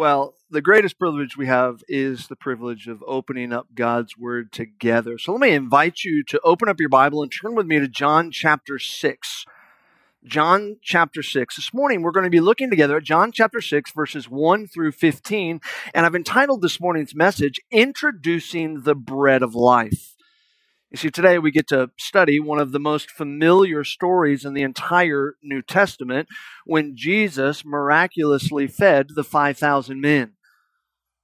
Well, the greatest privilege we have is the privilege of opening up God's Word together. So let me invite you to open up your Bible and turn with me to John chapter 6. John chapter 6. This morning we're going to be looking together at John chapter 6, verses 1 through 15. And I've entitled this morning's message, Introducing the Bread of Life. You see, today we get to study one of the most familiar stories in the entire New Testament when Jesus miraculously fed the 5,000 men.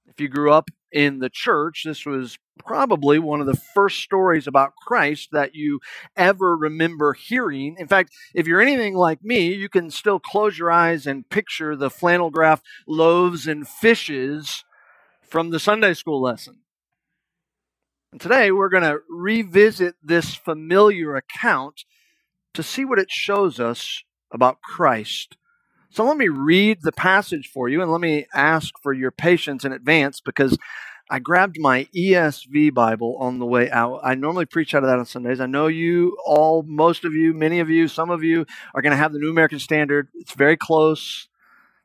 If you grew up in the church, this was probably one of the first stories about Christ that you ever remember hearing. In fact, if you're anything like me, you can still close your eyes and picture the flannel graph loaves and fishes from the Sunday school lesson. And today we're going to revisit this familiar account to see what it shows us about Christ. So let me read the passage for you and let me ask for your patience in advance because I grabbed my ESV Bible on the way out. I normally preach out of that on Sundays. I know you all, most of you, many of you, some of you are going to have the New American Standard. It's very close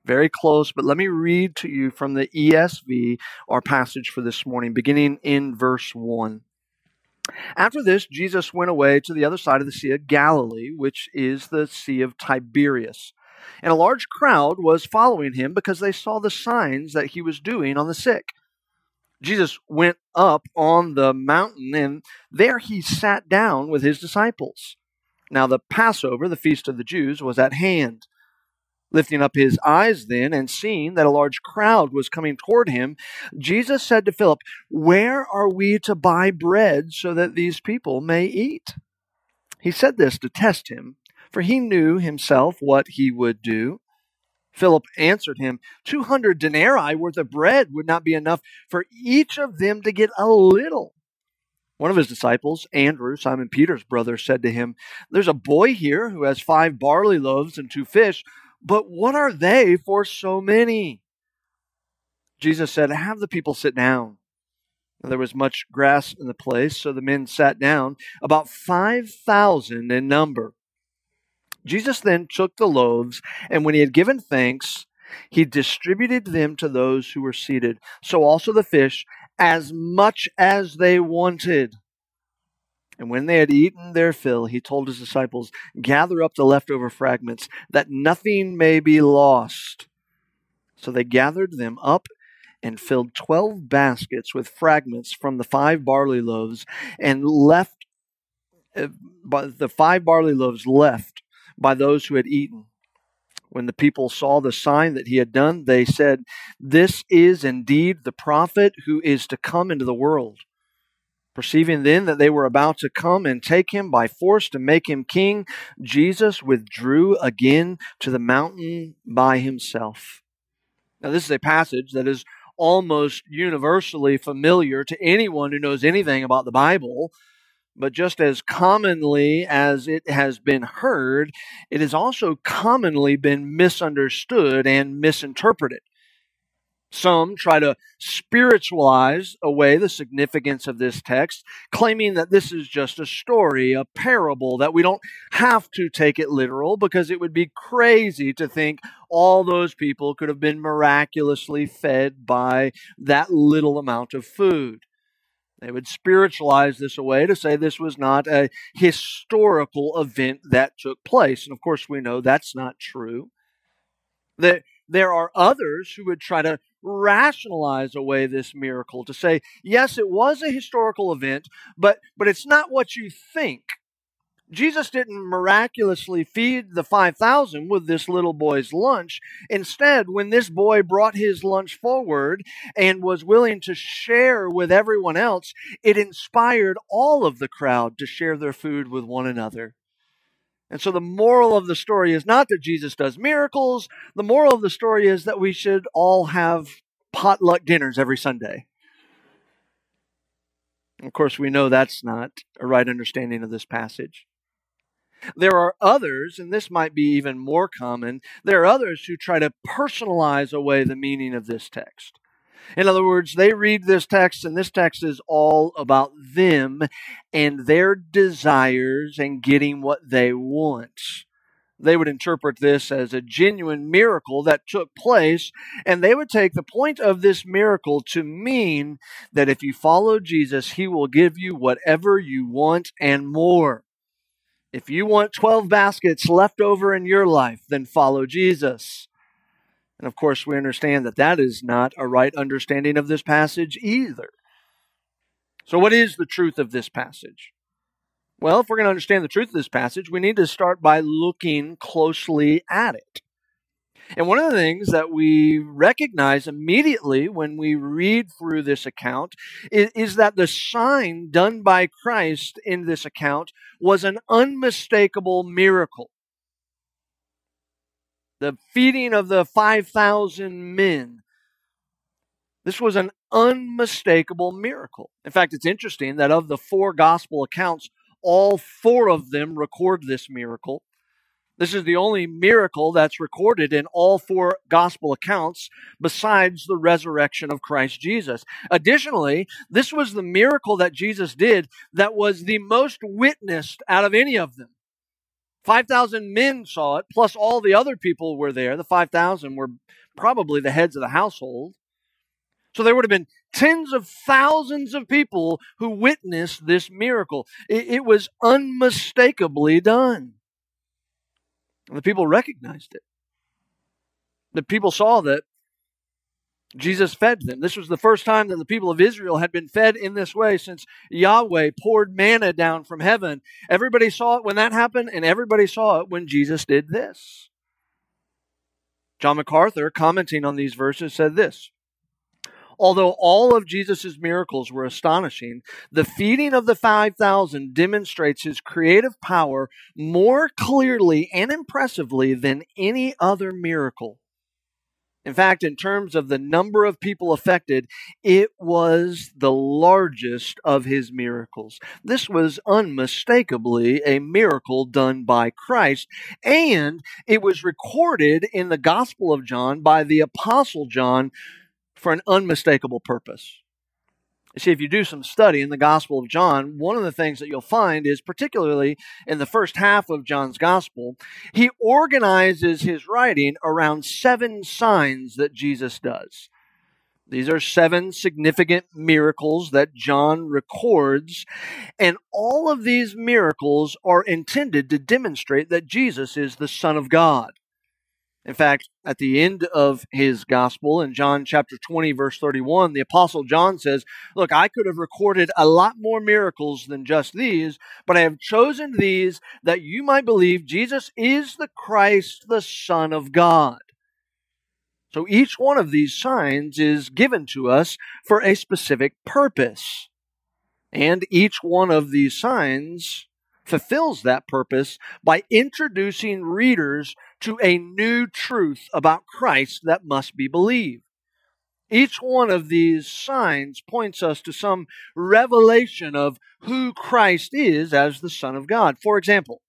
very close, but let me read to you from the ESV our passage for this morning, beginning in verse 1. After this, Jesus went away to the other side of the Sea of Galilee, which is the Sea of Tiberias. And a large crowd was following him because they saw the signs that he was doing on the sick. Jesus went up on the mountain, and there he sat down with his disciples. Now, the Passover, the feast of the Jews, was at hand. Lifting up his eyes then and seeing that a large crowd was coming toward him, Jesus said to Philip, Where are we to buy bread so that these people may eat? He said this to test him, for he knew himself what he would do. Philip answered him, Two hundred denarii worth of bread would not be enough for each of them to get a little. One of his disciples, Andrew, Simon Peter's brother, said to him, There's a boy here who has five barley loaves and two fish but what are they for so many? Jesus said, Have the people sit down. There was much grass in the place, so the men sat down, about 5,000 in number. Jesus then took the loaves, and when he had given thanks, he distributed them to those who were seated. So also the fish, as much as they wanted. And when they had eaten their fill, he told his disciples, Gather up the leftover fragments, that nothing may be lost. So they gathered them up and filled twelve baskets with fragments from the five barley loaves, and left uh, the five barley loaves left by those who had eaten. When the people saw the sign that he had done, they said, This is indeed the prophet who is to come into the world. Perceiving then that they were about to come and take him by force to make him king, Jesus withdrew again to the mountain by himself. Now, this is a passage that is almost universally familiar to anyone who knows anything about the Bible, but just as commonly as it has been heard, it has also commonly been misunderstood and misinterpreted. Some try to spiritualize away the significance of this text, claiming that this is just a story, a parable, that we don't have to take it literal because it would be crazy to think all those people could have been miraculously fed by that little amount of food. They would spiritualize this away to say this was not a historical event that took place. And of course, we know that's not true. That there are others who would try to rationalize away this miracle to say, yes, it was a historical event, but, but it's not what you think. Jesus didn't miraculously feed the 5,000 with this little boy's lunch. Instead, when this boy brought his lunch forward and was willing to share with everyone else, it inspired all of the crowd to share their food with one another. And so the moral of the story is not that Jesus does miracles. The moral of the story is that we should all have potluck dinners every Sunday. Of course, we know that's not a right understanding of this passage. There are others, and this might be even more common, there are others who try to personalize away the meaning of this text. In other words, they read this text, and this text is all about them and their desires and getting what they want. they would interpret this as a genuine miracle that took place, and they would take the point of this miracle to mean that if you follow Jesus, he will give you whatever you want and more. If you want 12 baskets left over in your life, then follow Jesus. And of course, we understand that that is not a right understanding of this passage either. So, what is the truth of this passage? Well, if we're going to understand the truth of this passage, we need to start by looking closely at it. And one of the things that we recognize immediately when we read through this account is, is, that the sign done by Christ in this account was an unmistakable miracle. The feeding of the 5,000 men. This was an unmistakable miracle. In fact, it's interesting that of the four gospel accounts, all four of them record this miracle. This is the only miracle that's recorded in all four gospel accounts besides the resurrection of Christ Jesus. Additionally, this was the miracle that Jesus did that was the most witnessed out of any of them. 5,000 men saw it, plus all the other people were there. The 5,000 were probably the heads of the household. So there would have been tens of thousands of people who witnessed this miracle. It, it was unmistakably done. And the people recognized it. The people saw that Jesus fed them. This was the first time that the people of Israel had been fed in this way since Yahweh poured manna down from heaven. Everybody saw it when that happened, and everybody saw it when Jesus did this. John MacArthur, commenting on these verses, said this Although all of Jesus' miracles were astonishing, the feeding of the 5,000 demonstrates his creative power more clearly and impressively than any other miracle. In fact, in terms of the number of people affected, it was the largest of his miracles. This was unmistakably a miracle done by Christ, and it was recorded in the Gospel of John by the Apostle John, for an unmistakable purpose. See, if you do some study in the Gospel of John, one of the things that you'll find is, particularly in the first half of John's Gospel, he organizes his writing around seven signs that Jesus does. These are seven significant miracles that John records, and all of these miracles are intended to demonstrate that Jesus is the Son of God. In fact, at the end of his gospel in John chapter 20, verse 31, the apostle John says, Look, I could have recorded a lot more miracles than just these, but I have chosen these that you might believe Jesus is the Christ, the Son of God. So each one of these signs is given to us for a specific purpose. And each one of these signs fulfills that purpose by introducing readers to a new truth about Christ that must be believed. Each one of these signs points us to some revelation of who Christ is as the Son of God. For example,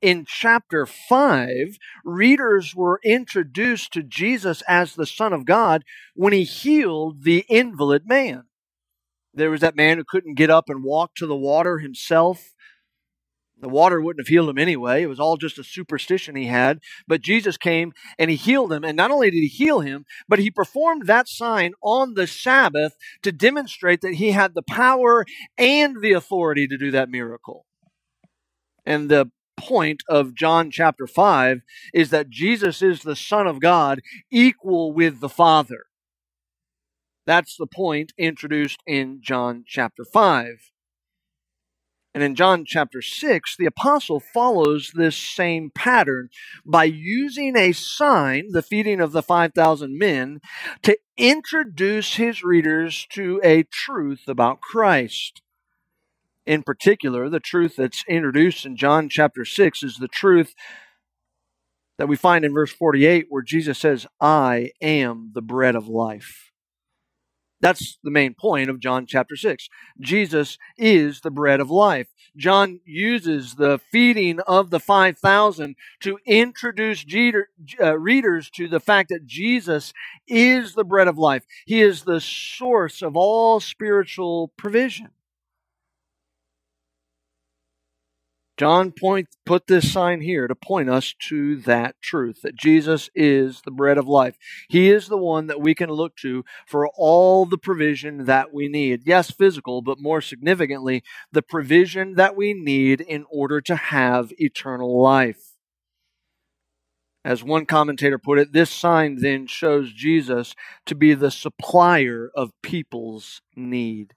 in chapter 5, readers were introduced to Jesus as the Son of God when he healed the invalid man. There was that man who couldn't get up and walk to the water himself. The water wouldn't have healed him anyway. It was all just a superstition he had. But Jesus came and he healed him. And not only did he heal him, but he performed that sign on the Sabbath to demonstrate that he had the power and the authority to do that miracle. And the point of John chapter 5 is that Jesus is the Son of God, equal with the Father. That's the point introduced in John chapter 5. And in John chapter 6, the apostle follows this same pattern by using a sign, the feeding of the 5,000 men, to introduce his readers to a truth about Christ. In particular, the truth that's introduced in John chapter 6 is the truth that we find in verse 48 where Jesus says, I am the bread of life. That's the main point of John chapter 6. Jesus is the bread of life. John uses the feeding of the 5,000 to introduce uh, readers to the fact that Jesus is the bread of life. He is the source of all spiritual provision. John point, put this sign here to point us to that truth that Jesus is the bread of life. He is the one that we can look to for all the provision that we need. Yes, physical, but more significantly, the provision that we need in order to have eternal life. As one commentator put it, this sign then shows Jesus to be the supplier of people's need.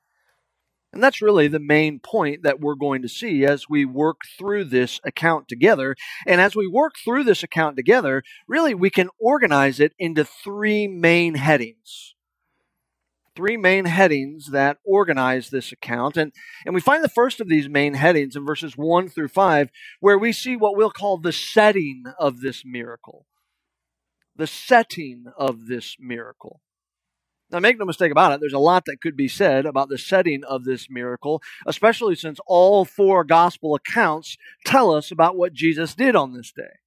And that's really the main point that we're going to see as we work through this account together. And as we work through this account together, really we can organize it into three main headings. Three main headings that organize this account. And, and we find the first of these main headings in verses 1 through 5, where we see what we'll call the setting of this miracle. The setting of this miracle. Now, make no mistake about it, there's a lot that could be said about the setting of this miracle, especially since all four gospel accounts tell us about what Jesus did on this day.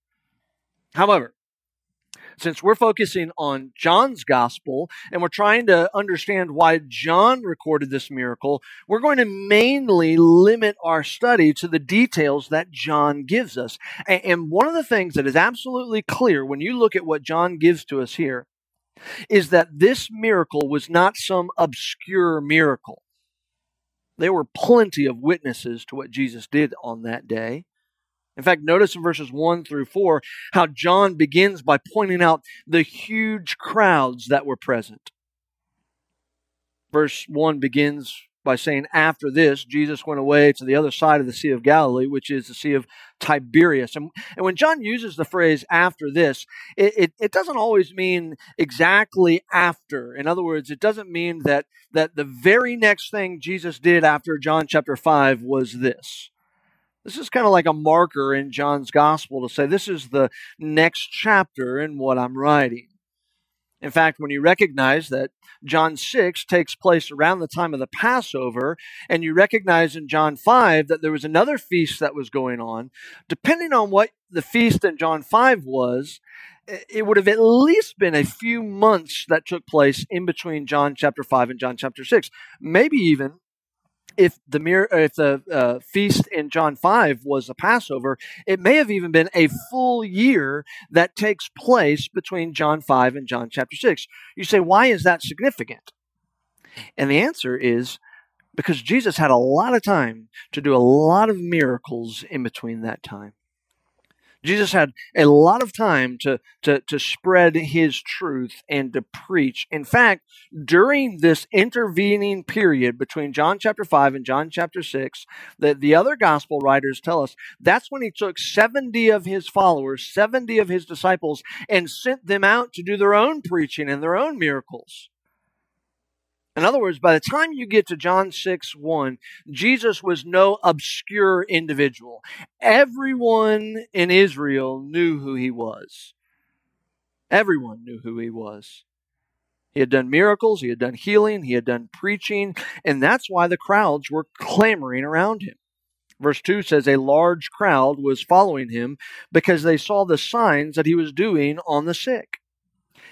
However, since we're focusing on John's gospel and we're trying to understand why John recorded this miracle, we're going to mainly limit our study to the details that John gives us. And one of the things that is absolutely clear when you look at what John gives to us here is that this miracle was not some obscure miracle. There were plenty of witnesses to what Jesus did on that day. In fact, notice in verses 1 through 4 how John begins by pointing out the huge crowds that were present. Verse 1 begins by saying, After this, Jesus went away to the other side of the Sea of Galilee, which is the Sea of Tiberias. And, and when John uses the phrase after this, it, it, it, doesn't always mean exactly after. In other words, it doesn't mean that, that the very next thing Jesus did after John chapter 5 was this. This is kind of like a marker in John's gospel to say this is the next chapter in what I'm writing. In fact, when you recognize that John 6 takes place around the time of the Passover, and you recognize in John 5 that there was another feast that was going on, depending on what the feast in John 5 was, it would have at least been a few months that took place in between John chapter 5 and John chapter 6. Maybe even if the mir- if the uh, feast in John 5 was a Passover, it may have even been a full year that takes place between John 5 and John chapter 6. You say, why is that significant? And the answer is because Jesus had a lot of time to do a lot of miracles in between that time. Jesus had a lot of time to, to, to spread his truth and to preach. In fact, during this intervening period between John chapter 5 and John chapter 6, the, the other gospel writers tell us that's when he took 70 of his followers, 70 of his disciples, and sent them out to do their own preaching and their own miracles. In other words, by the time you get to John 6 1, Jesus was no obscure individual. Everyone in Israel knew who he was. Everyone knew who he was. He had done miracles, he had done healing, he had done preaching, and that's why the crowds were clamoring around him. Verse 2 says, A large crowd was following him because they saw the signs that he was doing on the sick.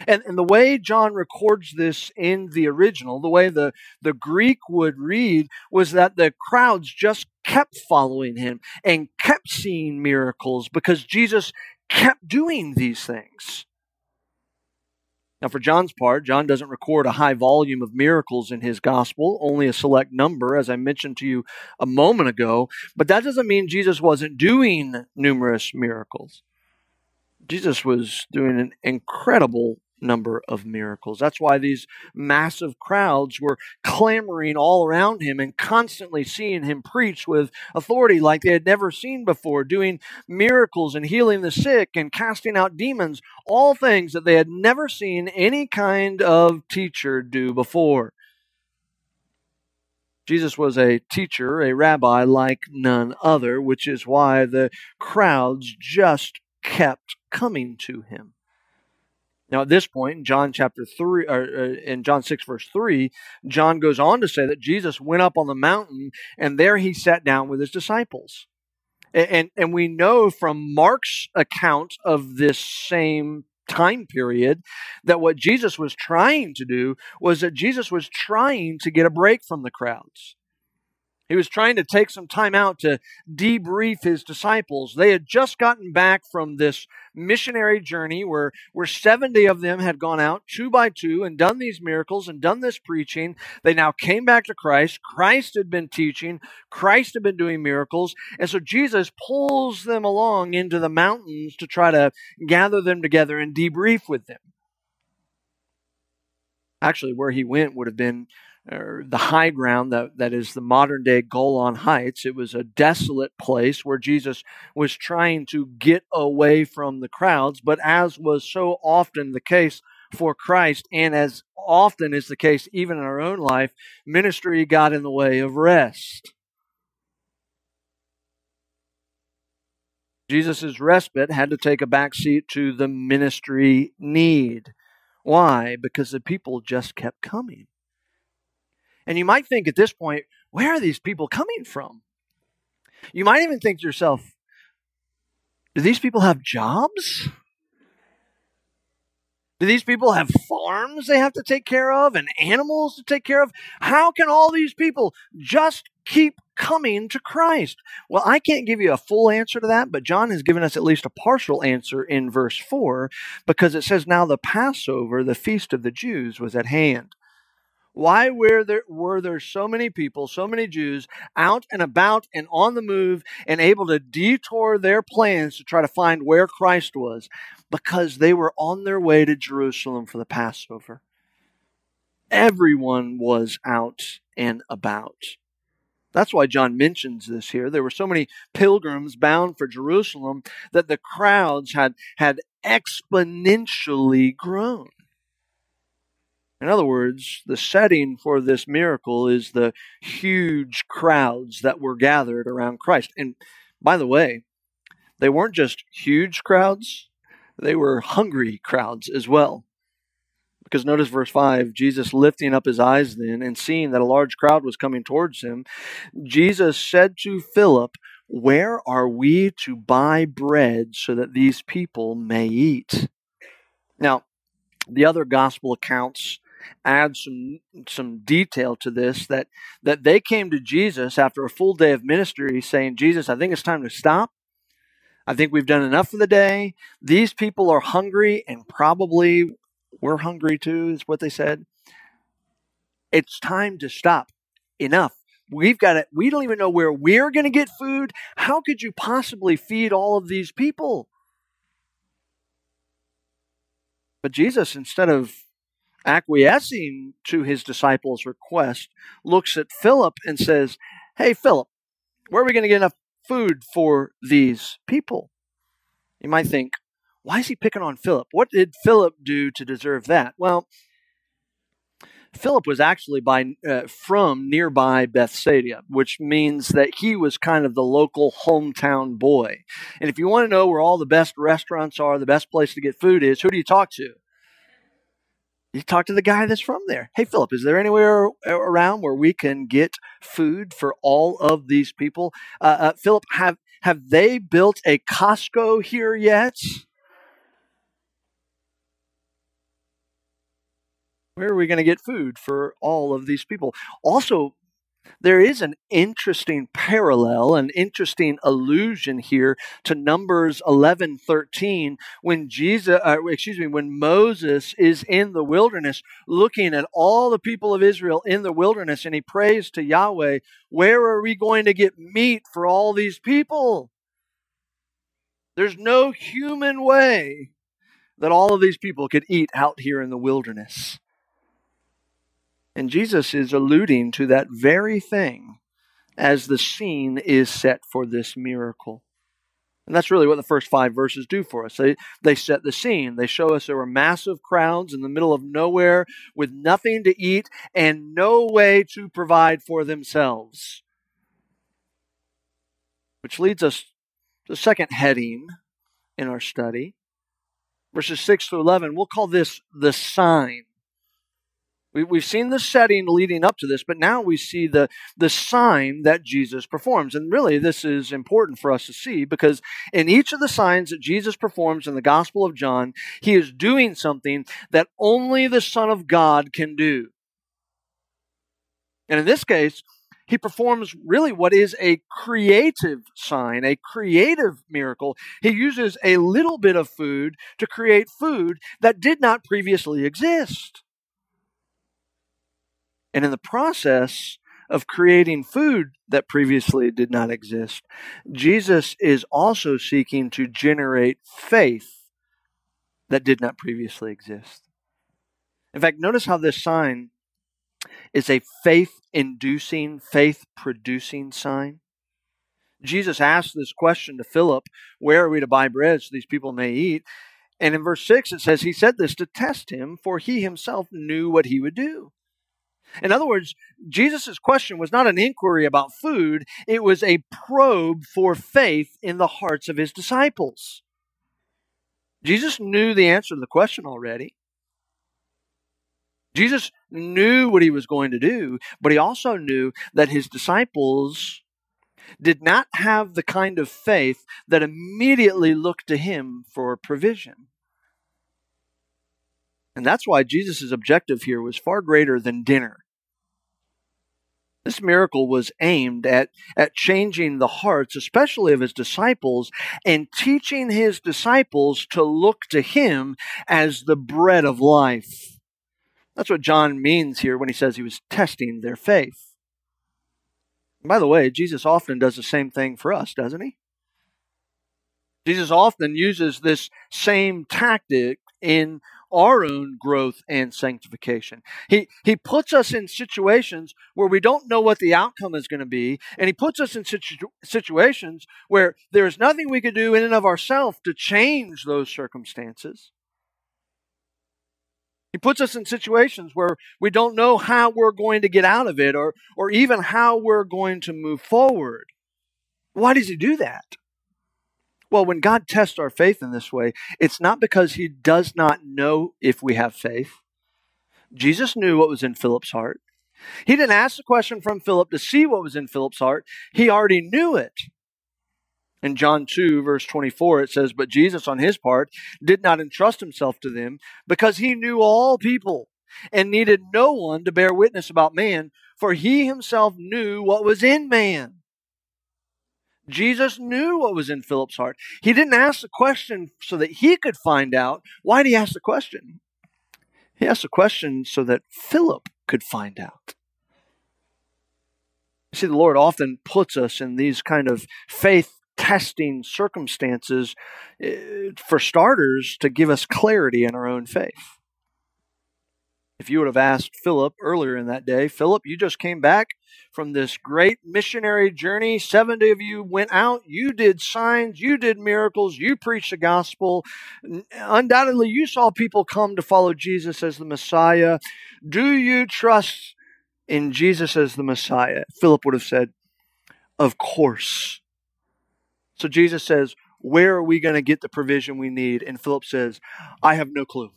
And, and the way John records this in the original, the way the, the Greek would read, was that the crowds just kept following him and kept seeing miracles because Jesus kept doing these things. Now, for John's part, John doesn't record a high volume of miracles in his gospel, only a select number, as I mentioned to you a moment ago. But that doesn't mean Jesus wasn't doing numerous miracles. Jesus was doing an incredible number of miracles. That's why these massive crowds were clamoring all around him and constantly seeing him preach with authority like they had never seen before, doing miracles and healing the sick and casting out demons, all things that they had never seen any kind of teacher do before. Jesus was a teacher, a rabbi like none other, which is why the crowds just kept coming to him. Now, at this point, in John chapter 3, or uh, in John 6, verse 3, John goes on to say that Jesus went up on the mountain and there he sat down with his disciples. And, and, and we know from Mark's account of this same time period that what Jesus was trying to do was that Jesus was trying to get a break from the crowds. He was trying to take some time out to debrief his disciples. They had just gotten back from this missionary journey where, where 70 of them had gone out two by two and done these miracles and done this preaching. They now came back to Christ. Christ had been teaching, Christ had been doing miracles. And so Jesus pulls them along into the mountains to try to gather them together and debrief with them. Actually, where he went would have been or the high ground that, that is the modern day Golan Heights. It was a desolate place where Jesus was trying to get away from the crowds, but as was so often the case for Christ, and as often is the case even in our own life, ministry got in the way of rest. Jesus' respite had to take a backseat to the ministry need. Why? Because the people just kept coming. And you might think at this point, where are these people coming from? You might even think to yourself, do these people have jobs? Do these people have farms they have to take care of and animals to take care of? How can all these people just keep coming to Christ? Well, I can't give you a full answer to that, but John has given us at least a partial answer in verse 4 because it says, Now the Passover, the feast of the Jews, was at hand. Why were there, were there so many people, so many Jews out and about and on the move and able to detour their plans to try to find where Christ was? Because they were on their way to Jerusalem for the Passover. Everyone was out and about. That's why John mentions this here. There were so many pilgrims bound for Jerusalem that the crowds had, had exponentially grown. In other words, the setting for this miracle is the huge crowds that were gathered around Christ. And by the way, they weren't just huge crowds, they were hungry crowds as well. Because notice verse 5 Jesus lifting up his eyes then and seeing that a large crowd was coming towards him, Jesus said to Philip, Where are we to buy bread so that these people may eat? Now, the other gospel accounts add some some detail to this that that they came to Jesus after a full day of ministry saying, "Jesus, I think it's time to stop. I think we've done enough for the day. These people are hungry and probably we're hungry too," is what they said. It's time to stop. Enough. We've got it. We don't even know where we're going to get food. How could you possibly feed all of these people? But Jesus, instead of acquiescing to his disciples' request, looks at Philip and says, Hey, Philip, where are we going to get enough food for these people? You might think, why is he picking on Philip? What did Philip do to deserve that? Well, Philip was actually by uh, from nearby Bethsaida, which means that he was kind of the local hometown boy. And if you want to know where all the best restaurants are, the best place to get food is, who do you talk to? You talk to the guy that's from there. Hey, Philip, is there anywhere around where we can get food for all of these people? Uh, uh, Philip, have have they built a Costco here yet? Where are we going to get food for all of these people? Also, there is an interesting parallel, an interesting allusion here to Numbers 11:13 when Jesus uh, excuse me when Moses is in the wilderness looking at all the people of Israel in the wilderness and he prays to Yahweh, "Where are we going to get meat for all these people?" There's no human way that all of these people could eat out here in the wilderness. And Jesus is alluding to that very thing as the scene is set for this miracle. And that's really what the first five verses do for us. They, they set the scene. They show us there were massive crowds in the middle of nowhere with nothing to eat and no way to provide for themselves. Which leads us to the second heading in our study. Verses 6 to 11, we'll call this the sign. We, we've seen the setting leading up to this, but now we see the, the sign that Jesus performs. And really, this is important for us to see because in each of the signs that Jesus performs in the Gospel of John, he is doing something that only the Son of God can do. And in this case, he performs really what is a creative sign, a creative miracle. He uses a little bit of food to create food that did not previously exist. And in the process of creating food that previously did not exist, Jesus is also seeking to generate faith that did not previously exist. In fact, notice how this sign is a faith inducing, faith producing sign. Jesus asked this question to Philip Where are we to buy bread so these people may eat? And in verse 6, it says, He said this to test him, for he himself knew what he would do. In other words, Jesus' question was not an inquiry about food, it was a probe for faith in the hearts of his disciples. Jesus knew the answer to the question already. Jesus knew what he was going to do, but he also knew that his disciples did not have the kind of faith that immediately looked to him for provision. And that's why Jesus' objective here was far greater than dinner. This miracle was aimed at, at changing the hearts, especially of his disciples, and teaching his disciples to look to him as the bread of life. That's what John means here when he says he was testing their faith. And by the way, Jesus often does the same thing for us, doesn't he? Jesus often uses this same tactic in our own growth and sanctification. He, he puts us in situations where we don't know what the outcome is going to be, and He puts us in situ- situations where there is nothing we can do in and of ourselves to change those circumstances. He puts us in situations where we don't know how we're going to get out of it or, or even how we're going to move forward. Why does he do that? Well, when God tests our faith in this way, it's not because he does not know if we have faith. Jesus knew what was in Philip's heart. He didn't ask the question from Philip to see what was in Philip's heart. He already knew it. In John 2, verse 24, it says, But Jesus, on his part, did not entrust himself to them because he knew all people and needed no one to bear witness about man, for he himself knew what was in man. Jesus knew what was in Philip's heart. He didn't ask the question so that he could find out. Why did he ask the question? He asked the question so that Philip could find out. See, the Lord often puts us in these kind of faith testing circumstances, eh, for starters, to give us clarity in our own faith. If you would have asked Philip earlier in that day, Philip, you just came back from this great missionary journey. 70 of you went out. You did signs. You did miracles. You preached the gospel. Undoubtedly, you saw people come to follow Jesus as the Messiah. Do you trust in Jesus as the Messiah? Philip would have said, Of course. So Jesus says, Where are we going to get the provision we need? And Philip says, I have no clue.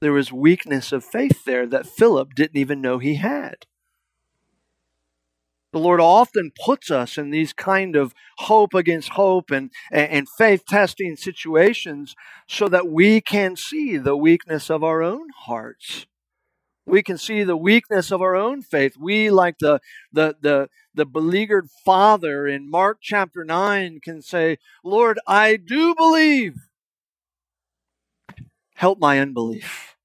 There was weakness of faith there that Philip didn't even know he had. The Lord often puts us in these kind of hope against hope and, and faith testing situations so that we can see the weakness of our own hearts we can see the weakness of our own faith. We, like the, the, the, the beleaguered father in Mark chapter 9, can say, Lord, I do believe. Help my unbelief.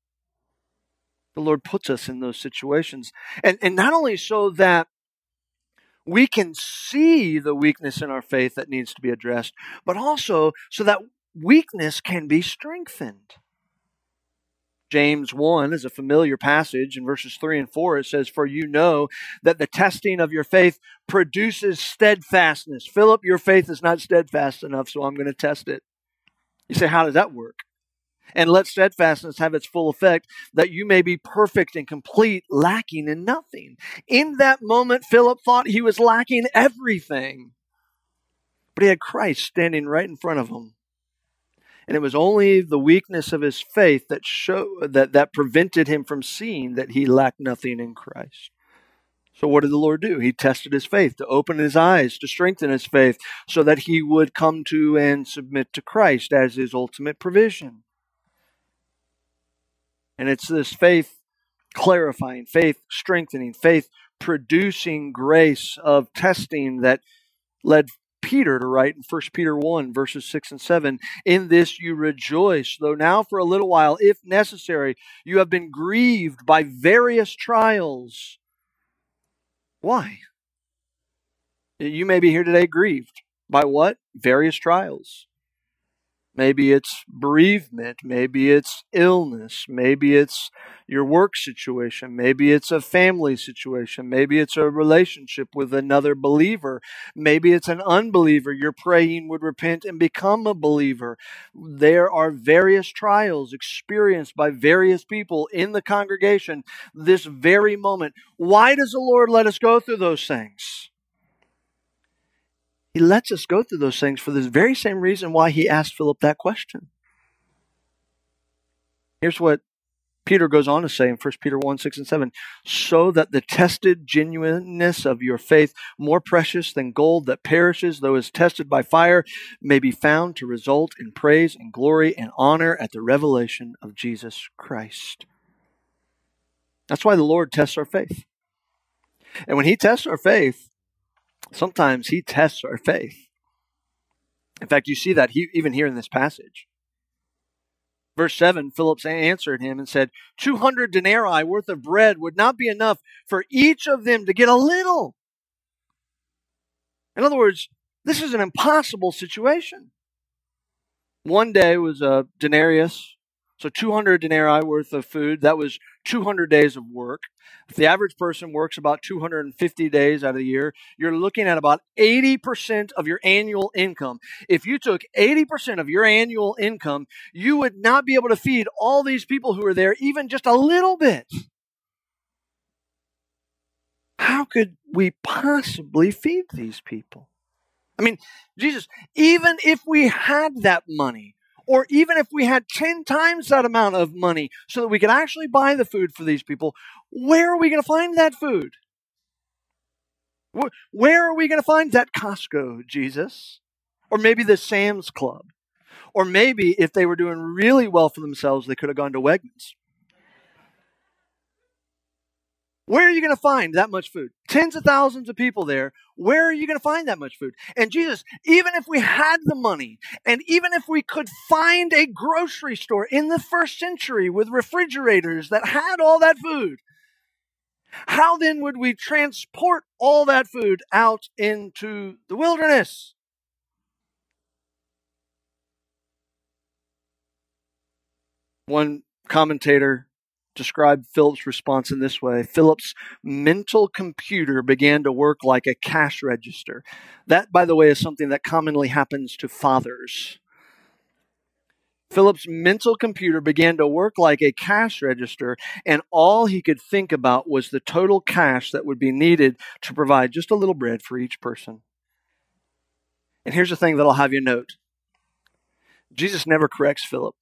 The Lord puts us in those situations. And, and not only so that we can see the weakness in our faith that needs to be addressed, but also so that weakness can be strengthened. James 1 is a familiar passage. In verses 3 and 4, it says, For you know that the testing of your faith produces steadfastness. Philip, your faith is not steadfast enough, so I'm going to test it. You say, How does that work? And let steadfastness have its full effect, that you may be perfect and complete, lacking in nothing. In that moment, Philip thought he was lacking everything. But he had Christ standing right in front of him. And it was only the weakness of his faith that show, that, that prevented him from seeing that he lacked nothing in Christ. So what did the Lord do? He tested his faith to open his eyes, to strengthen his faith, so that he would come to and submit to Christ as his ultimate provision. And it's this faith clarifying, faith strengthening, faith producing grace of testing that led Peter to write in 1 Peter 1, verses 6 and 7 In this you rejoice, though now for a little while, if necessary, you have been grieved by various trials. Why? You may be here today grieved. By what? Various trials. Maybe it's bereavement. Maybe it's illness. Maybe it's your work situation. Maybe it's a family situation. Maybe it's a relationship with another believer. Maybe it's an unbeliever you're praying would repent and become a believer. There are various trials experienced by various people in the congregation this very moment. Why does the Lord let us go through those things? He lets us go through those things for this very same reason why he asked Philip that question. Here's what Peter goes on to say in 1 Peter 1 6 and 7 so that the tested genuineness of your faith, more precious than gold that perishes, though is tested by fire, may be found to result in praise and glory and honor at the revelation of Jesus Christ. That's why the Lord tests our faith. And when He tests our faith, sometimes he tests our faith. In fact, you see that he, even here in this passage. Verse 7 Philip answered him and said, 200 denarii worth of bread would not be enough for each of them to get a little. In other words, this is an impossible situation. One day was a denarius, so 200 denarii worth of food. That was 200 days of work. If the average person works about 250 days out of the year, you're looking at about 80% of your annual income. If you took 80% of your annual income, you would not be able to feed all these people who are there even just a little bit. How could we possibly feed these people? I mean, Jesus, even if we had that money, or even if we had 10 times that amount of money so that we could actually buy the food for these people, where are we going to find that food? Where are we going to find that Costco, Jesus? Or maybe the Sam's Club? Or maybe if they were doing really well for themselves, they could have gone to Wegmans. Where are you going to find that much food? Tens of thousands of people there. Where are you going to find that much food? And Jesus, even if we had the money, and even if we could find a grocery store in the first century with refrigerators that had all that food, how then would we transport all that food out into the wilderness? One commentator described Philip's response in this way Philip's mental computer began to work like a cash register. That, by the way, is something that commonly happens to fathers. Philip's mental computer began to work like a cash register, and all he could think about was the total cash that would be needed to provide just a little bread for each person. And here's the thing that I'll have you note Jesus never corrects Philip.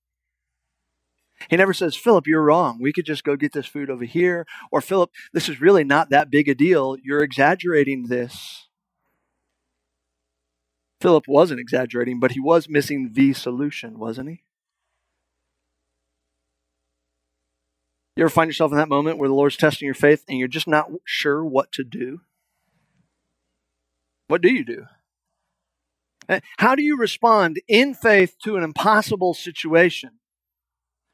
He never says, Philip, you're wrong. We could just go get this food over here. Or, Philip, this is really not that big a deal. You're exaggerating this. Philip wasn't exaggerating, but he was missing the solution, wasn't he? You ever find yourself in that moment where the Lord's testing your faith and you're just not sure what to do? What do you do? Eh, how do you respond in faith to an impossible situation?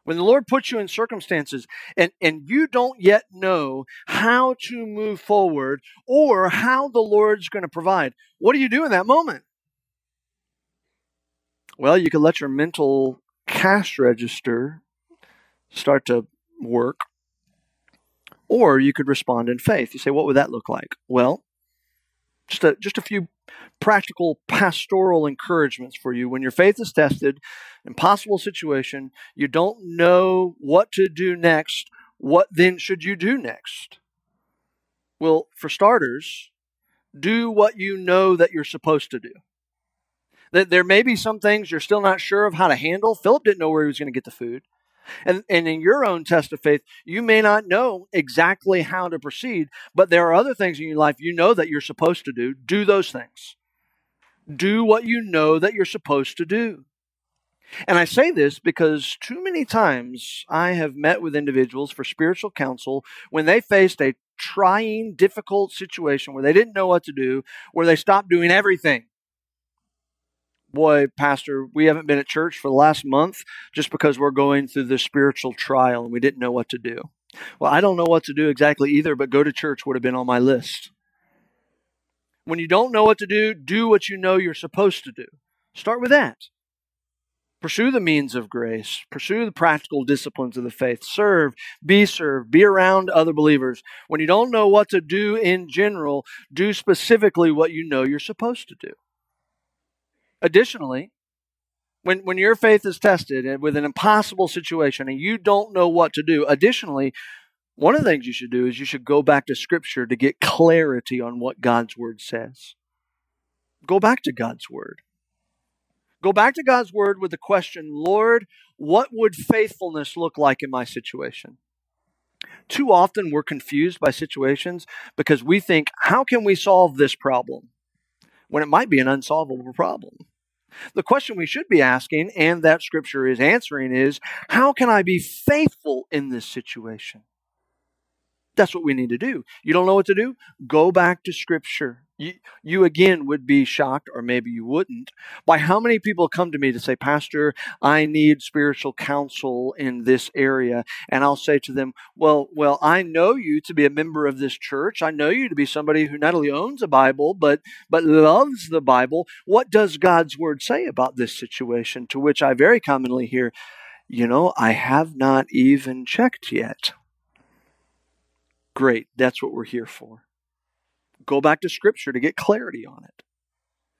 When the Lord puts you in circumstances and, and you don't yet know how to move forward or how the Lord's going to provide, what do you do in that moment? Well, you could let your mental cash register start to work, or you could respond in faith. You say, what would that look like? Well, just a, just a few practical pastoral encouragements for you. When your faith is tested, impossible situation, you don't know what to do next, what then should you do next? Well, for starters, do what you know that you're supposed to do. That there may be some things you're still not sure of how to handle. Philip didn't know where he was going to get the food. And, and in your own test of faith, you may not know exactly how to proceed, but there are other things in your life you know that you're supposed to do. Do those things. Do what you know that you're supposed to do. And I say this because too many times I have met with individuals for spiritual counsel when they faced a trying, difficult situation where they didn't know what to do, where they stopped doing everything. Boy, Pastor, we haven't been at church for the last month just because we're going through this spiritual trial and we didn't know what to do. Well, I don't know what to do exactly either, but go to church would have been on my list. When you don't know what to do, do what you know you're supposed to do. Start with that. Pursue the means of grace. Pursue the practical disciplines of the faith. Serve, be served, be around other believers. When you don't know what to do in general, do specifically what you know you're supposed to do. Additionally, when, when your faith is tested with an impossible situation and you don't know what to do, additionally, one of the things you should do is you should go back to Scripture to get clarity on what God's Word says. Go back to God's Word. Go back to God's Word with the question, Lord, what would faithfulness look like in my situation? Too often we're confused by situations because we think, how can we solve this problem? When it might be an unsolvable problem. The question we should be asking, and that Scripture is answering, is how can I be faithful in this situation? That's what we need to do. You don't know what to do? Go back to Scripture. You, you again would be shocked, or maybe you wouldn't, by how many people come to me to say, Pastor, I need spiritual counsel in this area. And I'll say to them, Well, well, I know you to be a member of this church. I know you to be somebody who not only owns a Bible, but but loves the Bible. What does God's word say about this situation? To which I very commonly hear, you know, I have not even checked yet. Great, that's what we're here for go back to Scripture to get clarity on it.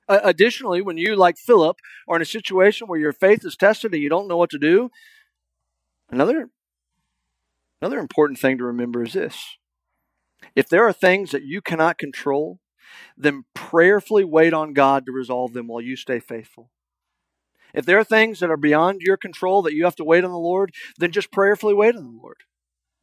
Uh, additionally, when you, like Philip, are in a situation where your faith is tested and you don't know what to do, another, another important thing to remember is this. If there are things that you cannot control, then prayerfully wait on God to resolve them while you stay faithful. If there are things that are beyond your control that you have to wait on the Lord, then just prayerfully wait on the Lord.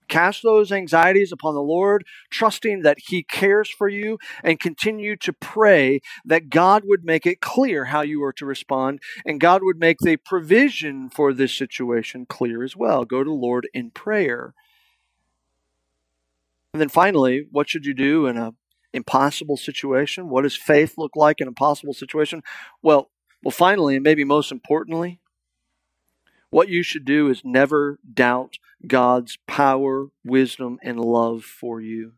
Cast those anxieties upon the Lord, trusting that He cares for you, and continue to pray that God would make it clear how you are to respond, and God would make the provision for this situation clear as well. Go to the Lord in prayer. And then finally, what should you do in an impossible situation? What does faith look like in a impossible situation? Well, well, finally, and maybe most importantly, what you should do is never doubt God's power, wisdom, and love for you.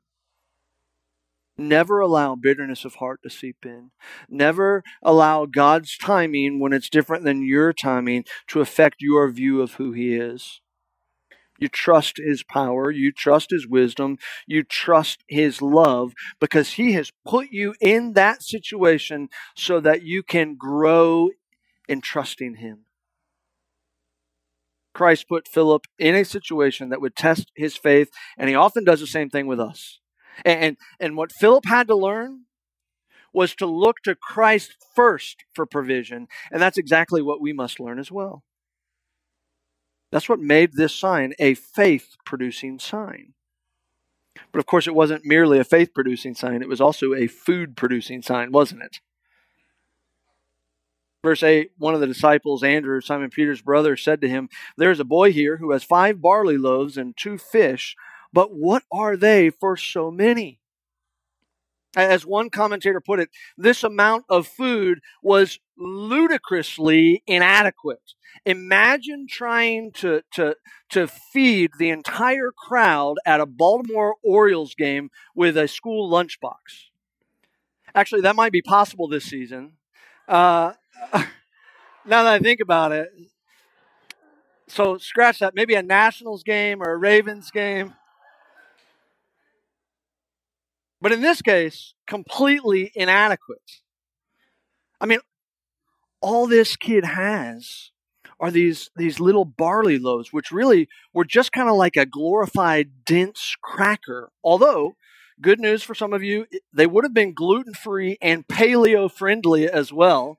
Never allow bitterness of heart to seep in. Never allow God's timing, when it's different than your timing, to affect your view of who He is. You trust His power, you trust His wisdom, you trust His love because He has put you in that situation so that you can grow in trusting Him. Christ put Philip in a situation that would test his faith, and he often does the same thing with us. And, and, what Philip had to learn was to look to Christ first for provision, and that's exactly what we must learn as well. That's what made this sign a faith producing sign. But of course, it wasn't merely a faith producing sign, it was also a food producing sign, wasn't it? Verse 8 One of the disciples, Andrew, Simon Peter's brother, said to him, There is a boy here who has five barley loaves and two fish, but what are they for so many? As one commentator put it, this amount of food was ludicrously inadequate. Imagine trying to, to, to feed the entire crowd at a Baltimore Orioles game with a school lunchbox. Actually, that might be possible this season. Uh, now that I think about it, so scratch that. Maybe a Nationals game or a Ravens game. But in this case, completely inadequate. I mean, all this kid has are these these little barley loaves, which really were just kind of like a glorified dense cracker. Although, good news for some of you, they would have been gluten free and paleo friendly as well.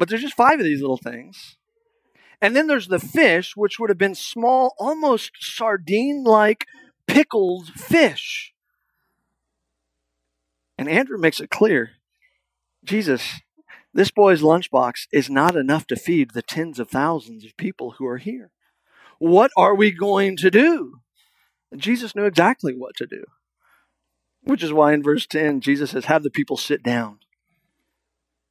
But there's just five of these little things. And then there's the fish, which would have been small, almost sardine like pickled fish. And Andrew makes it clear Jesus, This boy's lunchbox is not enough to feed the tens of thousands of people who are here. What are we going to do? Jesus knew exactly what to do, which is why in verse 10, Jesus says, Have the people sit down.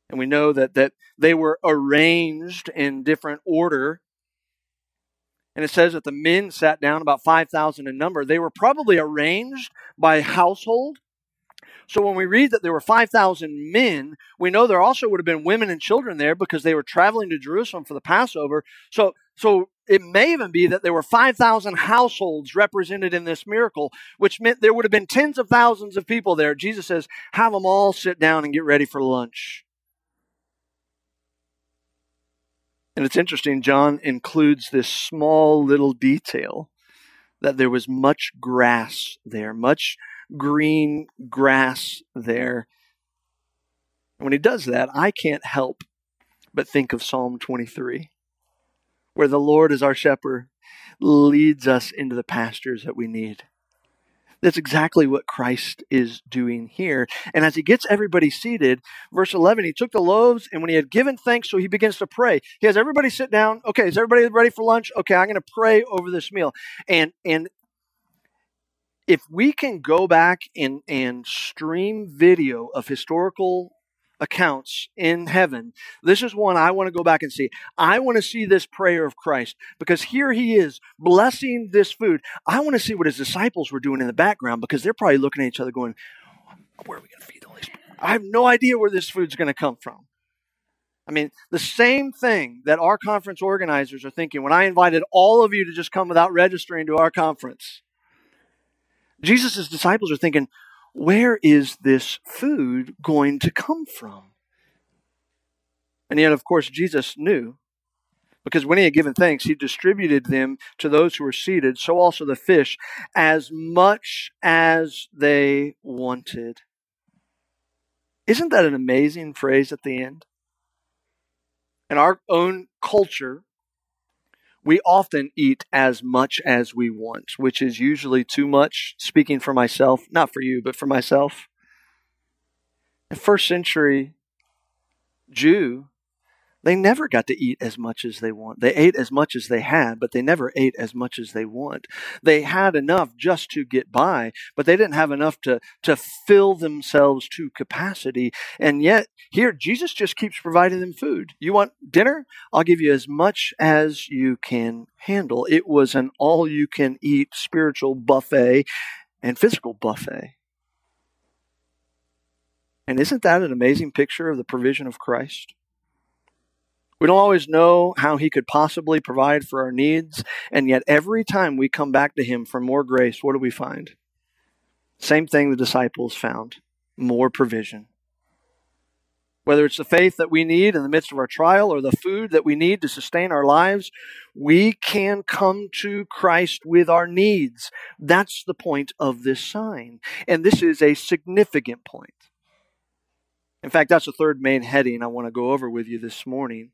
And we know that, that they were arranged in different order. And it says that the men sat down, about 5,000 in number. They were probably arranged by household. So when we read that there were 5,000 men, we know there also would have been women and children there because they were traveling to Jerusalem for the Passover. So, so it may even be that there were 5,000 households represented in this miracle, which meant there would have been tens of thousands of people there. Jesus says, have them all sit down and get ready for lunch. And it's interesting, John includes this small little detail that there was much grass there, much green grass there. And when he does that, I can't help but think of Psalm 23, where the Lord is our shepherd, leads us into the pastures that we need. That's exactly what Christ is doing here. And as he gets everybody seated, verse 11, he took the loaves and when he had given thanks, so he begins to pray. He has everybody sit down. Okay, is everybody ready for lunch? Okay, I'm going to pray over this meal. And and if we can go back and, and stream video of historical accounts in heaven, this is one I want to go back and see. I want to see this prayer of Christ because here he is blessing this food. I want to see what his disciples were doing in the background because they're probably looking at each other going, Where are we going to feed these people? I have no idea where this food's going to come from. I mean, the same thing that our conference organizers are thinking when I invited all of you to just come without registering to our conference. Jesus' disciples are thinking, where is this food going to come from? And yet, of course, Jesus knew, because when he had given thanks, he distributed them to those who were seated, so also the fish, as much as they wanted. Isn't that an amazing phrase at the end? In our own culture, we often eat as much as we want, which is usually too much. Speaking for myself, not for you, but for myself. A first century Jew they never got to eat as much as they want. They ate as much as they had, but they never ate as much as they want. They had enough just to get by, but they didn't have enough to, to fill themselves to capacity. And yet, here, Jesus just keeps providing them food. You want dinner? I'll give you as much as you can handle. It was an all you can eat spiritual buffet and physical buffet. And isn't that an amazing picture of the provision of Christ? We don't always know how He could possibly provide for our needs, and yet every time we come back to Him for more grace, what do we find? Same thing the disciples found more provision. Whether it's the faith that we need in the midst of our trial or the food that we need to sustain our lives, we can come to Christ with our needs. That's the point of this sign. And this is a significant point. In fact, that's the third main heading I want to go over with you this morning.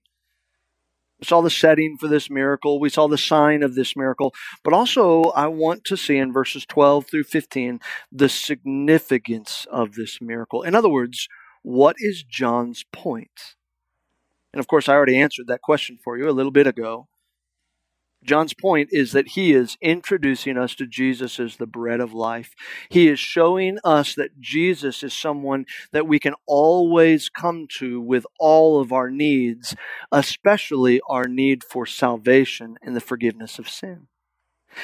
We saw the setting for this miracle. We saw the sign of this miracle. But also, I want to see in verses 12 through 15 the significance of this miracle. In other words, what is John's point? And of course, I already answered that question for you a little bit ago. John's point is that he is introducing us to Jesus as the bread of life. He is showing us that Jesus is someone that we can always come to with all of our needs, especially our need for salvation and the forgiveness of sin.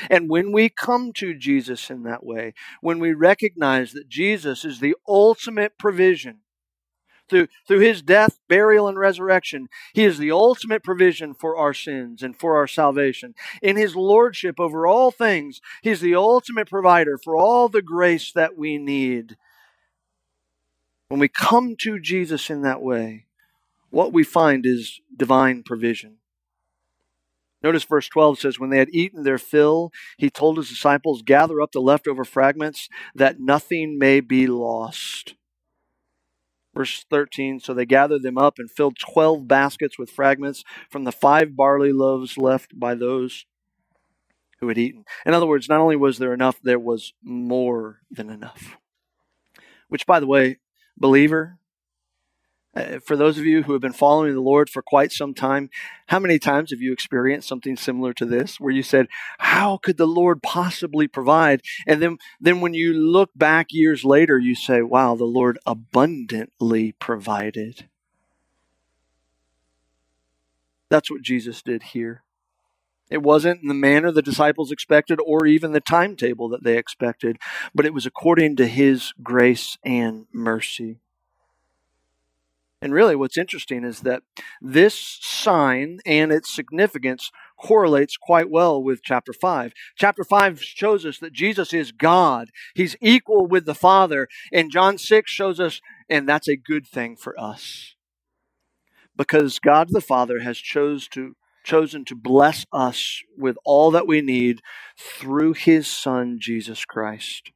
And when we come to Jesus in that way, when we recognize that Jesus is the ultimate provision, through, through his death, burial, and resurrection, he is the ultimate provision for our sins and for our salvation. In his lordship over all things, he is the ultimate provider for all the grace that we need. When we come to Jesus in that way, what we find is divine provision. Notice verse 12 says, When they had eaten their fill, he told his disciples, Gather up the leftover fragments, that nothing may be lost. Verse 13 So they gathered them up and filled 12 baskets with fragments from the five barley loaves left by those who had eaten. In other words, not only was there enough, there was more than enough. Which, by the way, believer, Uh, for those of you who have been following the Lord for quite some time, how many times have you experienced something similar to this where you said, How could the Lord possibly provide? And then, then when you look back years later, you say, Wow, the Lord abundantly provided. That's what Jesus did here. It wasn't in the manner the disciples expected or even the timetable that they expected, but it was according to his grace and mercy. And really, what's interesting is that this sign and its significance correlates quite well with chapter 5. Chapter 5 shows us that Jesus is God, He's equal with the Father. And John 6 shows us, and that's a good thing for us. Because God the Father has chose to, chosen to bless us with all that we need through His Son, Jesus Christ.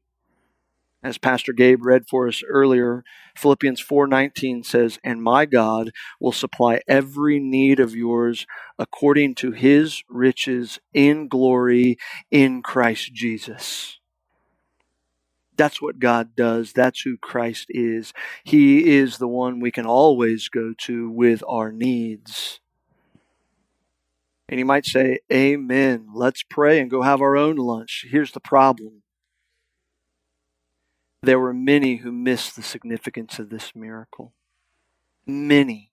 As Pastor Gabe read for us earlier, Philippians 4:19 says, "And my God will supply every need of yours according to his riches in glory in Christ Jesus." That's what God does. That's who Christ is. He is the one we can always go to with our needs. And you might say, Amen. Let's pray and go have our own lunch. Here's the problem there were many who missed the significance of this miracle. Many.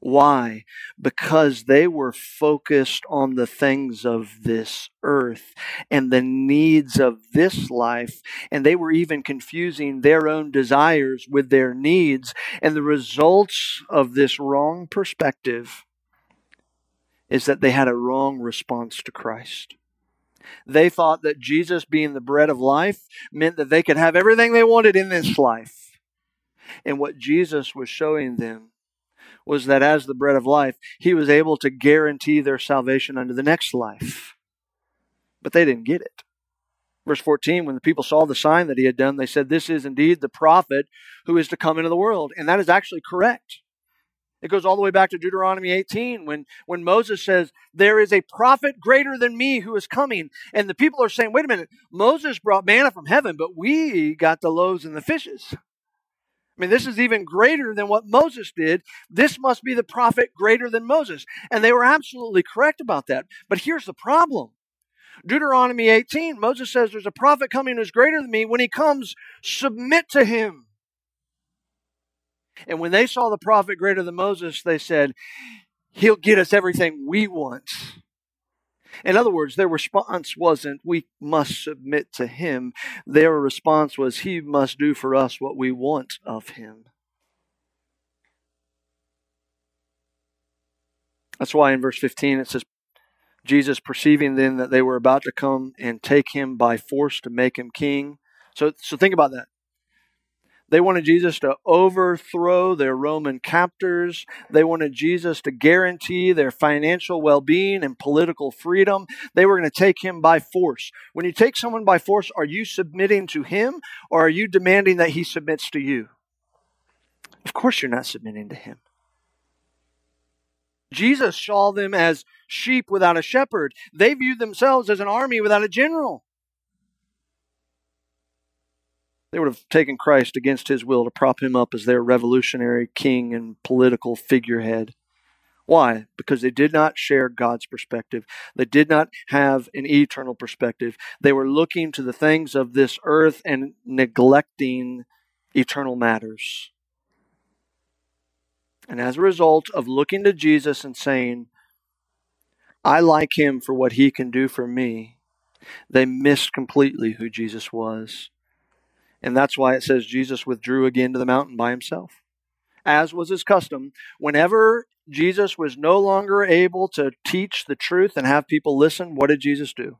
Why? Because they were focused on the things of this earth and the needs of this life, and they were even confusing their own desires with their needs. And the results of this wrong perspective is that they had a wrong response to Christ. They thought that Jesus being the bread of life meant that they could have everything they wanted in this life. And what Jesus was showing them was that as the bread of life, he was able to guarantee their salvation under the next life. But they didn't get it. Verse 14, when the people saw the sign that he had done, they said, This is indeed the prophet who is to come into the world. And that is actually correct. It goes all the way back to Deuteronomy 18 when, when Moses says, There is a prophet greater than me who is coming. And the people are saying, Wait a minute, Moses brought manna from heaven, but we got the loaves and the fishes. I mean, this is even greater than what Moses did. This must be the prophet greater than Moses. And they were absolutely correct about that. But here's the problem Deuteronomy 18, Moses says, There's a prophet coming who's greater than me. When he comes, submit to him. And when they saw the prophet greater than Moses, they said, He'll get us everything we want. In other words, their response wasn't, We must submit to him. Their response was, He must do for us what we want of him. That's why in verse 15 it says, Jesus perceiving then that they were about to come and take him by force to make him king. So, so think about that. They wanted Jesus to overthrow their Roman captors. They wanted Jesus to guarantee their financial well being and political freedom. They were going to take him by force. When you take someone by force, are you submitting to him or are you demanding that he submits to you? Of course, you're not submitting to him. Jesus saw them as sheep without a shepherd. They viewed themselves as an army without a general. They would have taken Christ against his will to prop him up as their revolutionary king and political figurehead. Why? Because they did not share God's perspective. They did not have an eternal perspective. They were looking to the things of this earth and neglecting eternal matters. And as a result of looking to Jesus and saying, I like him for what he can do for me, they missed completely who Jesus was. And that's why it says Jesus withdrew again to the mountain by himself. As was his custom, whenever Jesus was no longer able to teach the truth and have people listen, what did Jesus do?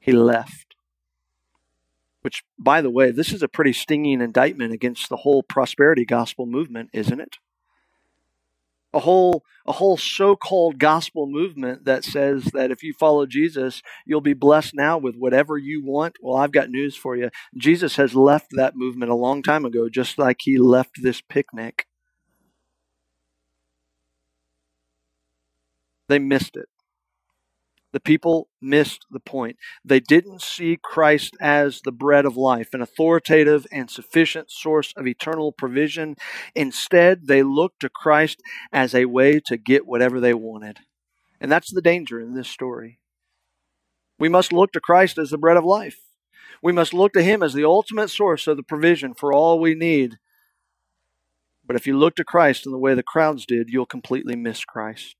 He left. Which, by the way, this is a pretty stinging indictment against the whole prosperity gospel movement, isn't it? A whole a whole so-called gospel movement that says that if you follow Jesus, you'll be blessed now with whatever you want. Well, I've got news for you. Jesus has left that movement a long time ago, just like he left this picnic. They missed it. The people missed the point. They didn't see Christ as the bread of life, an authoritative and sufficient source of eternal provision. Instead, they looked to Christ as a way to get whatever they wanted. And that's the danger in this story. We must look to Christ as the bread of life. We must look to Him as the ultimate source of the provision for all we need. But if you look to Christ in the way the crowds did, you'll completely miss Christ.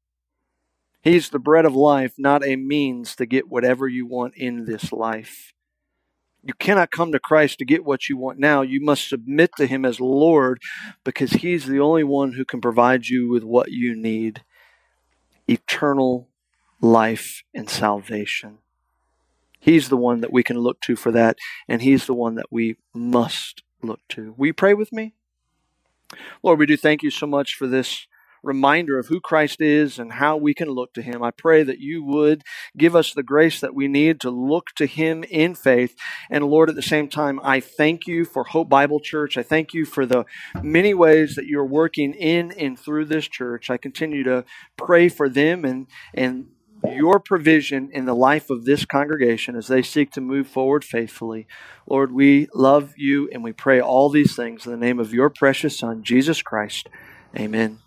He's the bread of life, not a means to get whatever you want in this life. You cannot come to Christ to get what you want now. You must submit to Him as Lord because He's the only one who can provide you with what you need eternal life and salvation. He's the one that we can look to for that, and He's the one that we must look to. Will you pray with me? Lord, we do thank you so much for this reminder of who Christ is and how we can look to Him. I pray that you would give us the grace that we need to look to Him in faith. And Lord, at the same time, I thank you for Hope Bible Church. I thank you for the many ways that you're working in and through this church. I continue to pray for them and, and your provision in the life of this congregation as they seek to move forward faithfully. Lord, we love you and we pray all these things in the name of your precious Son, Jesus Christ. Amen.